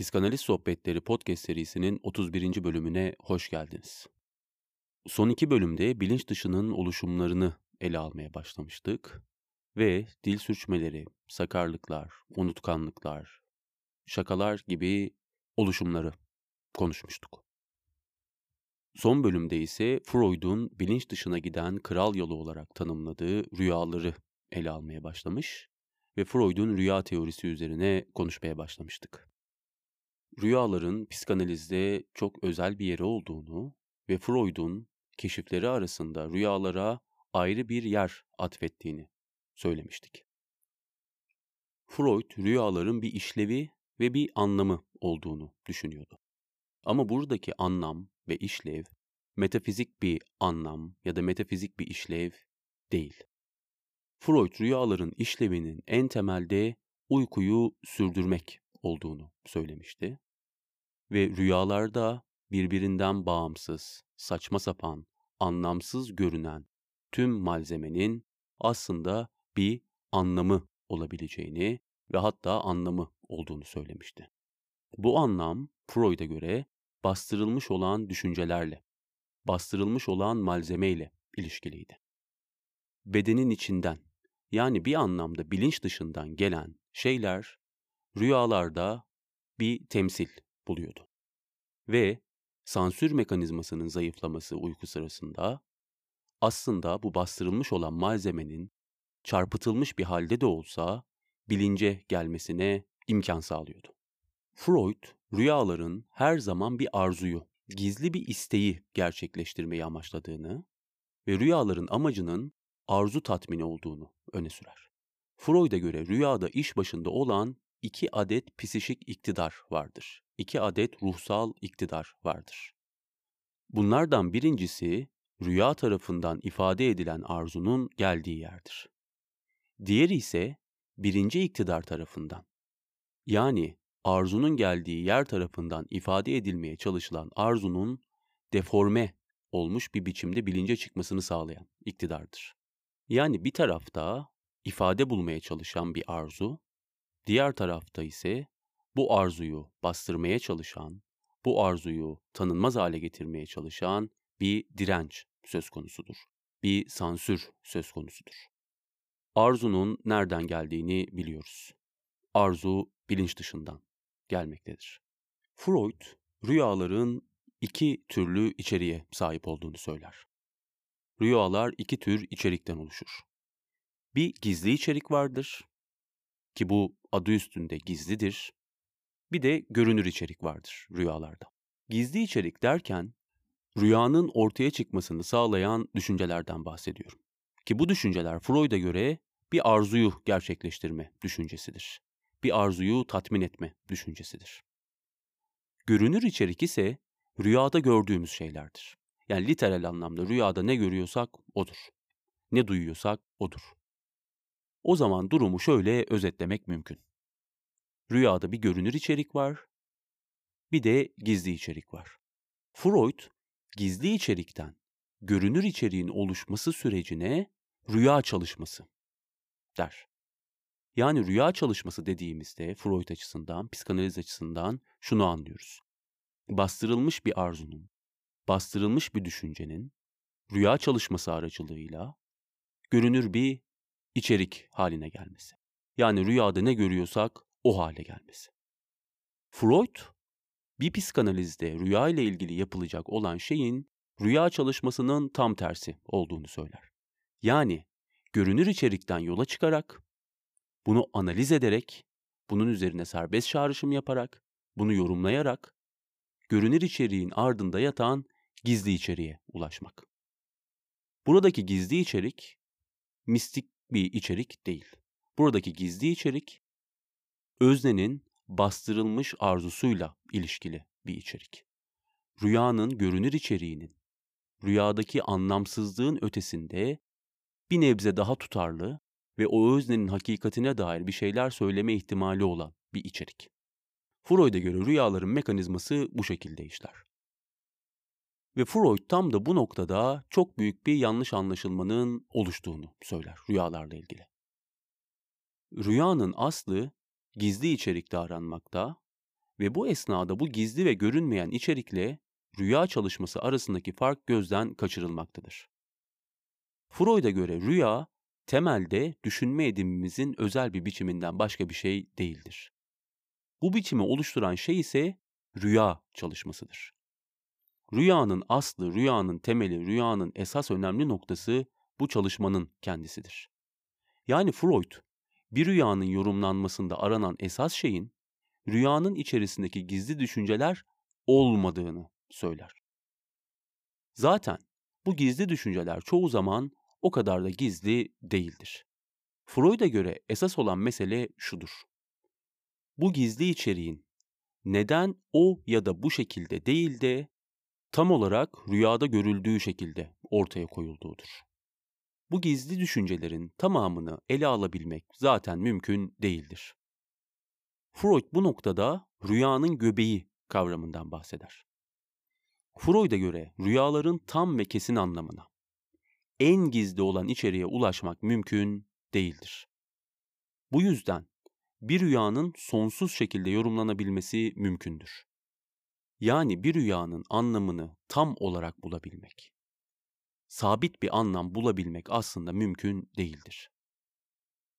Psikanaliz Sohbetleri podcast serisinin 31. bölümüne hoş geldiniz. Son iki bölümde bilinç dışının oluşumlarını ele almaya başlamıştık ve dil sürçmeleri, sakarlıklar, unutkanlıklar, şakalar gibi oluşumları konuşmuştuk. Son bölümde ise Freud'un bilinç dışına giden kral yolu olarak tanımladığı rüyaları ele almaya başlamış ve Freud'un rüya teorisi üzerine konuşmaya başlamıştık. Rüyaların psikanalizde çok özel bir yeri olduğunu ve Freud'un keşifleri arasında rüyalara ayrı bir yer atfettiğini söylemiştik. Freud rüyaların bir işlevi ve bir anlamı olduğunu düşünüyordu. Ama buradaki anlam ve işlev metafizik bir anlam ya da metafizik bir işlev değil. Freud rüyaların işlevinin en temelde uykuyu sürdürmek olduğunu söylemişti. Ve rüyalarda birbirinden bağımsız, saçma sapan, anlamsız görünen tüm malzemenin aslında bir anlamı olabileceğini ve hatta anlamı olduğunu söylemişti. Bu anlam Freud'a göre bastırılmış olan düşüncelerle, bastırılmış olan malzemeyle ilişkiliydi. Bedenin içinden yani bir anlamda bilinç dışından gelen şeyler rüyalarda bir temsil buluyordu. Ve sansür mekanizmasının zayıflaması uyku sırasında aslında bu bastırılmış olan malzemenin çarpıtılmış bir halde de olsa bilince gelmesine imkan sağlıyordu. Freud, rüyaların her zaman bir arzuyu, gizli bir isteği gerçekleştirmeyi amaçladığını ve rüyaların amacının arzu tatmini olduğunu öne sürer. Freud'a göre rüyada iş başında olan iki adet psişik iktidar vardır. İki adet ruhsal iktidar vardır. Bunlardan birincisi rüya tarafından ifade edilen arzunun geldiği yerdir. Diğeri ise birinci iktidar tarafından yani arzunun geldiği yer tarafından ifade edilmeye çalışılan arzunun deforme olmuş bir biçimde bilince çıkmasını sağlayan iktidardır. Yani bir tarafta ifade bulmaya çalışan bir arzu, diğer tarafta ise bu arzuyu bastırmaya çalışan, bu arzuyu tanınmaz hale getirmeye çalışan bir direnç söz konusudur. Bir sansür söz konusudur. Arzunun nereden geldiğini biliyoruz. Arzu bilinç dışından gelmektedir. Freud, rüyaların iki türlü içeriğe sahip olduğunu söyler. Rüyalar iki tür içerikten oluşur. Bir gizli içerik vardır ki bu adı üstünde gizlidir. Bir de görünür içerik vardır rüyalarda. Gizli içerik derken rüyanın ortaya çıkmasını sağlayan düşüncelerden bahsediyorum. Ki bu düşünceler Freud'a göre bir arzuyu gerçekleştirme düşüncesidir. Bir arzuyu tatmin etme düşüncesidir. Görünür içerik ise rüyada gördüğümüz şeylerdir. Yani literal anlamda rüyada ne görüyorsak odur. Ne duyuyorsak odur. O zaman durumu şöyle özetlemek mümkün. Rüyada bir görünür içerik var, bir de gizli içerik var. Freud, gizli içerikten görünür içeriğin oluşması sürecine rüya çalışması der. Yani rüya çalışması dediğimizde Freud açısından, psikanaliz açısından şunu anlıyoruz. Bastırılmış bir arzunun, bastırılmış bir düşüncenin rüya çalışması aracılığıyla görünür bir içerik haline gelmesi. Yani rüyada ne görüyorsak o hale gelmesi. Freud bir psikanalizde rüya ile ilgili yapılacak olan şeyin rüya çalışmasının tam tersi olduğunu söyler. Yani görünür içerikten yola çıkarak, bunu analiz ederek, bunun üzerine serbest çağrışım yaparak, bunu yorumlayarak, görünür içeriğin ardında yatan gizli içeriğe ulaşmak. Buradaki gizli içerik mistik bir içerik değil. Buradaki gizli içerik öznenin bastırılmış arzusuyla ilişkili bir içerik. Rüyanın görünür içeriğinin rüyadaki anlamsızlığın ötesinde bir nebze daha tutarlı ve o öznenin hakikatine dair bir şeyler söyleme ihtimali olan bir içerik. Freud'a göre rüyaların mekanizması bu şekilde işler. Ve Freud tam da bu noktada çok büyük bir yanlış anlaşılmanın oluştuğunu söyler rüyalarla ilgili. Rüyanın aslı gizli içerikte aranmakta Ve bu esnada bu gizli ve görünmeyen içerikle rüya çalışması arasındaki fark gözden kaçırılmaktadır. Freud'a göre rüya temelde düşünme edimimizin özel bir biçiminden başka bir şey değildir. Bu biçimi oluşturan şey ise rüya çalışmasıdır. Rüyanın aslı, rüyanın temeli, rüyanın esas önemli noktası bu çalışmanın kendisidir. Yani Freud, bir rüyanın yorumlanmasında aranan esas şeyin rüyanın içerisindeki gizli düşünceler olmadığını söyler. Zaten bu gizli düşünceler çoğu zaman o kadar da gizli değildir. Freud'a göre esas olan mesele şudur. Bu gizli içeriğin neden o ya da bu şekilde değil de tam olarak rüyada görüldüğü şekilde ortaya koyulduğudur. Bu gizli düşüncelerin tamamını ele alabilmek zaten mümkün değildir. Freud bu noktada rüyanın göbeği kavramından bahseder. Freud'a göre rüyaların tam ve kesin anlamına, en gizli olan içeriğe ulaşmak mümkün değildir. Bu yüzden bir rüyanın sonsuz şekilde yorumlanabilmesi mümkündür. Yani bir rüyanın anlamını tam olarak bulabilmek. Sabit bir anlam bulabilmek aslında mümkün değildir.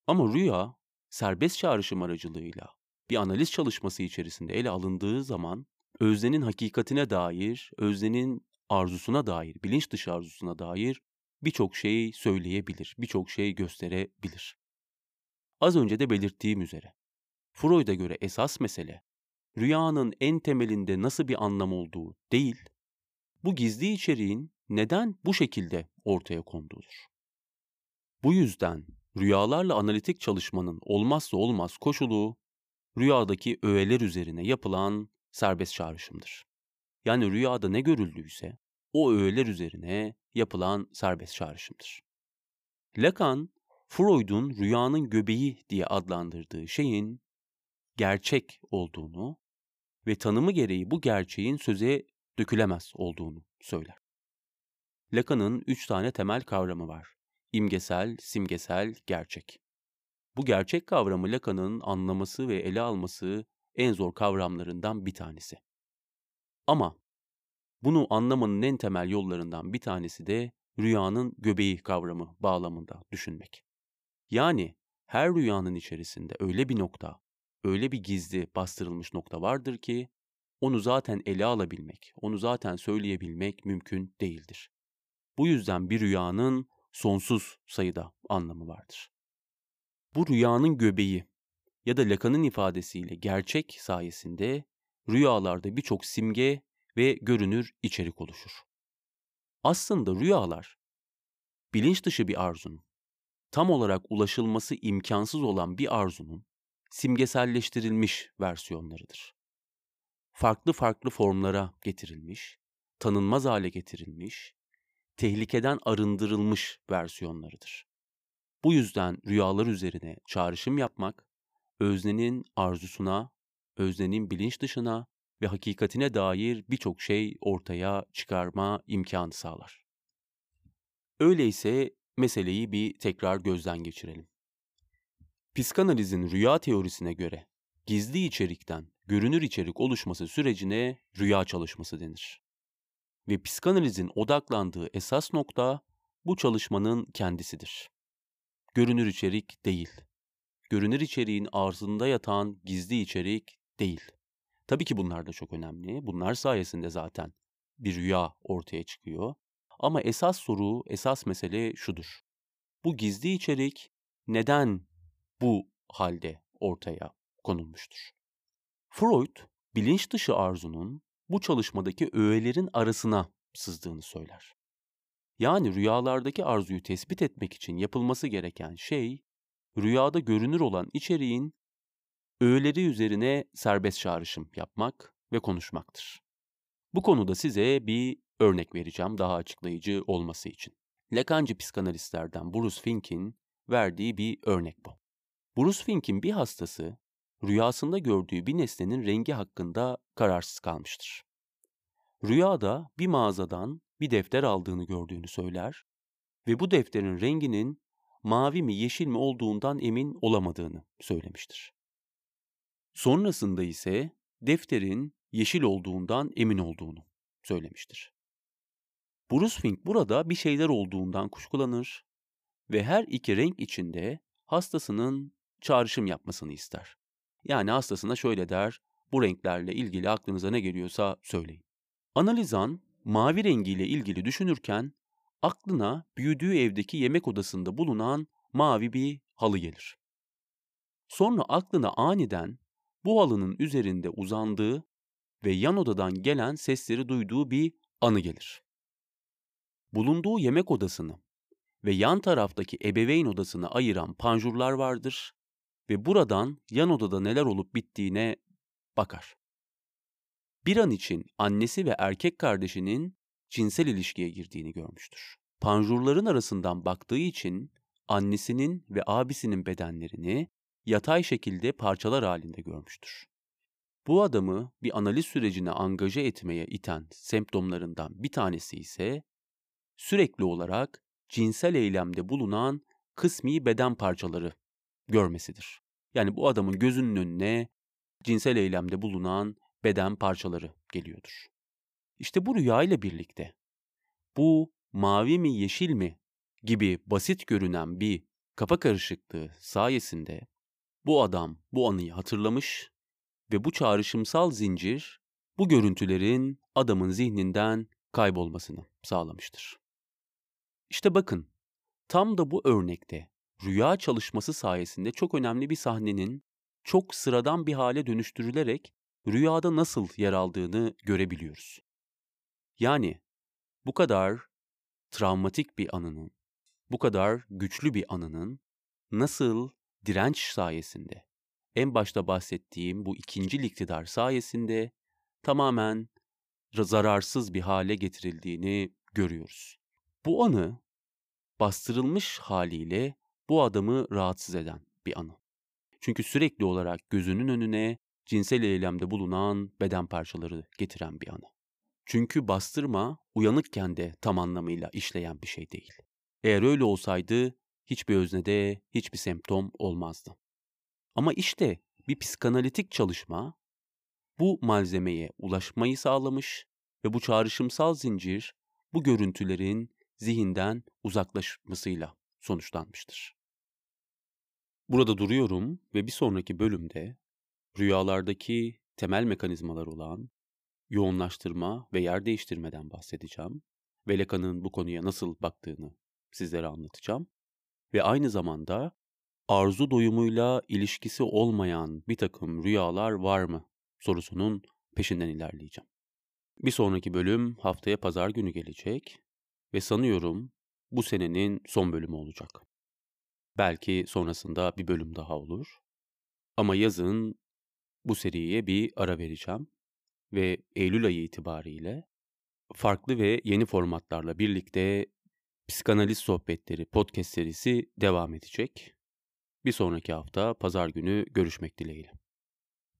Ama rüya serbest çağrışım aracılığıyla bir analiz çalışması içerisinde ele alındığı zaman öznenin hakikatine dair, öznenin arzusuna dair, bilinç dışı arzusuna dair birçok şey söyleyebilir, birçok şey gösterebilir. Az önce de belirttiğim üzere, Freud'a göre esas mesele, rüyanın en temelinde nasıl bir anlam olduğu değil, bu gizli içeriğin neden bu şekilde ortaya konduğudur. Bu yüzden rüyalarla analitik çalışmanın olmazsa olmaz koşulu, rüyadaki öğeler üzerine yapılan serbest çağrışımdır. Yani rüyada ne görüldüyse o öğeler üzerine yapılan serbest çağrışımdır. Lacan, Freud'un rüyanın göbeği diye adlandırdığı şeyin gerçek olduğunu ve tanımı gereği bu gerçeğin söze dökülemez olduğunu söyler. Lacan'ın üç tane temel kavramı var. İmgesel, simgesel, gerçek. Bu gerçek kavramı Lacan'ın anlaması ve ele alması en zor kavramlarından bir tanesi. Ama bunu anlamanın en temel yollarından bir tanesi de rüyanın göbeği kavramı bağlamında düşünmek. Yani her rüyanın içerisinde öyle bir nokta, öyle bir gizli bastırılmış nokta vardır ki onu zaten ele alabilmek, onu zaten söyleyebilmek mümkün değildir. Bu yüzden bir rüyanın sonsuz sayıda anlamı vardır. Bu rüyanın göbeği ya da Lacan'ın ifadesiyle gerçek sayesinde rüyalarda birçok simge ve görünür içerik oluşur. Aslında rüyalar bilinç dışı bir arzunun, tam olarak ulaşılması imkansız olan bir arzunun simgeselleştirilmiş versiyonlarıdır. Farklı farklı formlara getirilmiş, tanınmaz hale getirilmiş, tehlikeden arındırılmış versiyonlarıdır. Bu yüzden rüyalar üzerine çağrışım yapmak, öznenin arzusuna, öznenin bilinç dışına ve hakikatine dair birçok şey ortaya çıkarma imkanı sağlar. Öyleyse meseleyi bir tekrar gözden geçirelim. Psikanalizin rüya teorisine göre gizli içerikten görünür içerik oluşması sürecine rüya çalışması denir. Ve psikanalizin odaklandığı esas nokta bu çalışmanın kendisidir. Görünür içerik değil. Görünür içeriğin arzında yatan gizli içerik değil. Tabii ki bunlar da çok önemli. Bunlar sayesinde zaten bir rüya ortaya çıkıyor. Ama esas soru, esas mesele şudur. Bu gizli içerik neden bu halde ortaya konulmuştur? Freud, bilinç dışı arzunun bu çalışmadaki öğelerin arasına sızdığını söyler. Yani rüyalardaki arzuyu tespit etmek için yapılması gereken şey, rüyada görünür olan içeriğin öğeleri üzerine serbest çağrışım yapmak ve konuşmaktır. Bu konuda size bir örnek vereceğim daha açıklayıcı olması için. Lacancı psikanalistlerden Bruce Fink'in verdiği bir örnek bu. Bruce Fink'in bir hastası rüyasında gördüğü bir nesnenin rengi hakkında kararsız kalmıştır. Rüyada bir mağazadan bir defter aldığını gördüğünü söyler ve bu defterin renginin mavi mi yeşil mi olduğundan emin olamadığını söylemiştir. Sonrasında ise defterin yeşil olduğundan emin olduğunu söylemiştir. Bruce Fink burada bir şeyler olduğundan kuşkulanır ve her iki renk içinde hastasının çağrışım yapmasını ister. Yani hastasına şöyle der, bu renklerle ilgili aklınıza ne geliyorsa söyleyin. Analizan mavi rengiyle ilgili düşünürken aklına büyüdüğü evdeki yemek odasında bulunan mavi bir halı gelir. Sonra aklına aniden bu halının üzerinde uzandığı ve yan odadan gelen sesleri duyduğu bir anı gelir. Bulunduğu yemek odasını ve yan taraftaki ebeveyn odasını ayıran panjurlar vardır ve buradan yan odada neler olup bittiğine bakar. Bir an için annesi ve erkek kardeşinin cinsel ilişkiye girdiğini görmüştür. Panjurların arasından baktığı için annesinin ve abisinin bedenlerini yatay şekilde parçalar halinde görmüştür. Bu adamı bir analiz sürecine angaje etmeye iten semptomlarından bir tanesi ise sürekli olarak cinsel eylemde bulunan kısmi beden parçaları görmesidir. Yani bu adamın gözünün önüne cinsel eylemde bulunan beden parçaları geliyordur. İşte bu rüya ile birlikte bu mavi mi yeşil mi gibi basit görünen bir kafa karışıklığı sayesinde bu adam bu anıyı hatırlamış ve bu çağrışımsal zincir bu görüntülerin adamın zihninden kaybolmasını sağlamıştır. İşte bakın, tam da bu örnekte rüya çalışması sayesinde çok önemli bir sahnenin çok sıradan bir hale dönüştürülerek rüyada nasıl yer aldığını görebiliyoruz. Yani bu kadar travmatik bir anının, bu kadar güçlü bir anının nasıl direnç sayesinde, en başta bahsettiğim bu ikinci iktidar sayesinde tamamen zararsız bir hale getirildiğini görüyoruz. Bu anı bastırılmış haliyle bu adamı rahatsız eden bir anı. Çünkü sürekli olarak gözünün önüne cinsel eylemde bulunan beden parçaları getiren bir anı. Çünkü bastırma uyanıkken de tam anlamıyla işleyen bir şey değil. Eğer öyle olsaydı hiçbir öznede hiçbir semptom olmazdı. Ama işte bir psikanalitik çalışma bu malzemeye ulaşmayı sağlamış ve bu çağrışımsal zincir bu görüntülerin zihinden uzaklaşmasıyla sonuçlanmıştır. Burada duruyorum ve bir sonraki bölümde rüyalardaki temel mekanizmalar olan yoğunlaştırma ve yer değiştirmeden bahsedeceğim ve Lacan'ın bu konuya nasıl baktığını sizlere anlatacağım ve aynı zamanda arzu doyumuyla ilişkisi olmayan bir takım rüyalar var mı sorusunun peşinden ilerleyeceğim. Bir sonraki bölüm haftaya pazar günü gelecek ve sanıyorum bu senenin son bölümü olacak. Belki sonrasında bir bölüm daha olur. Ama yazın bu seriye bir ara vereceğim ve Eylül ayı itibariyle farklı ve yeni formatlarla birlikte Psikanaliz Sohbetleri podcast serisi devam edecek. Bir sonraki hafta pazar günü görüşmek dileğiyle.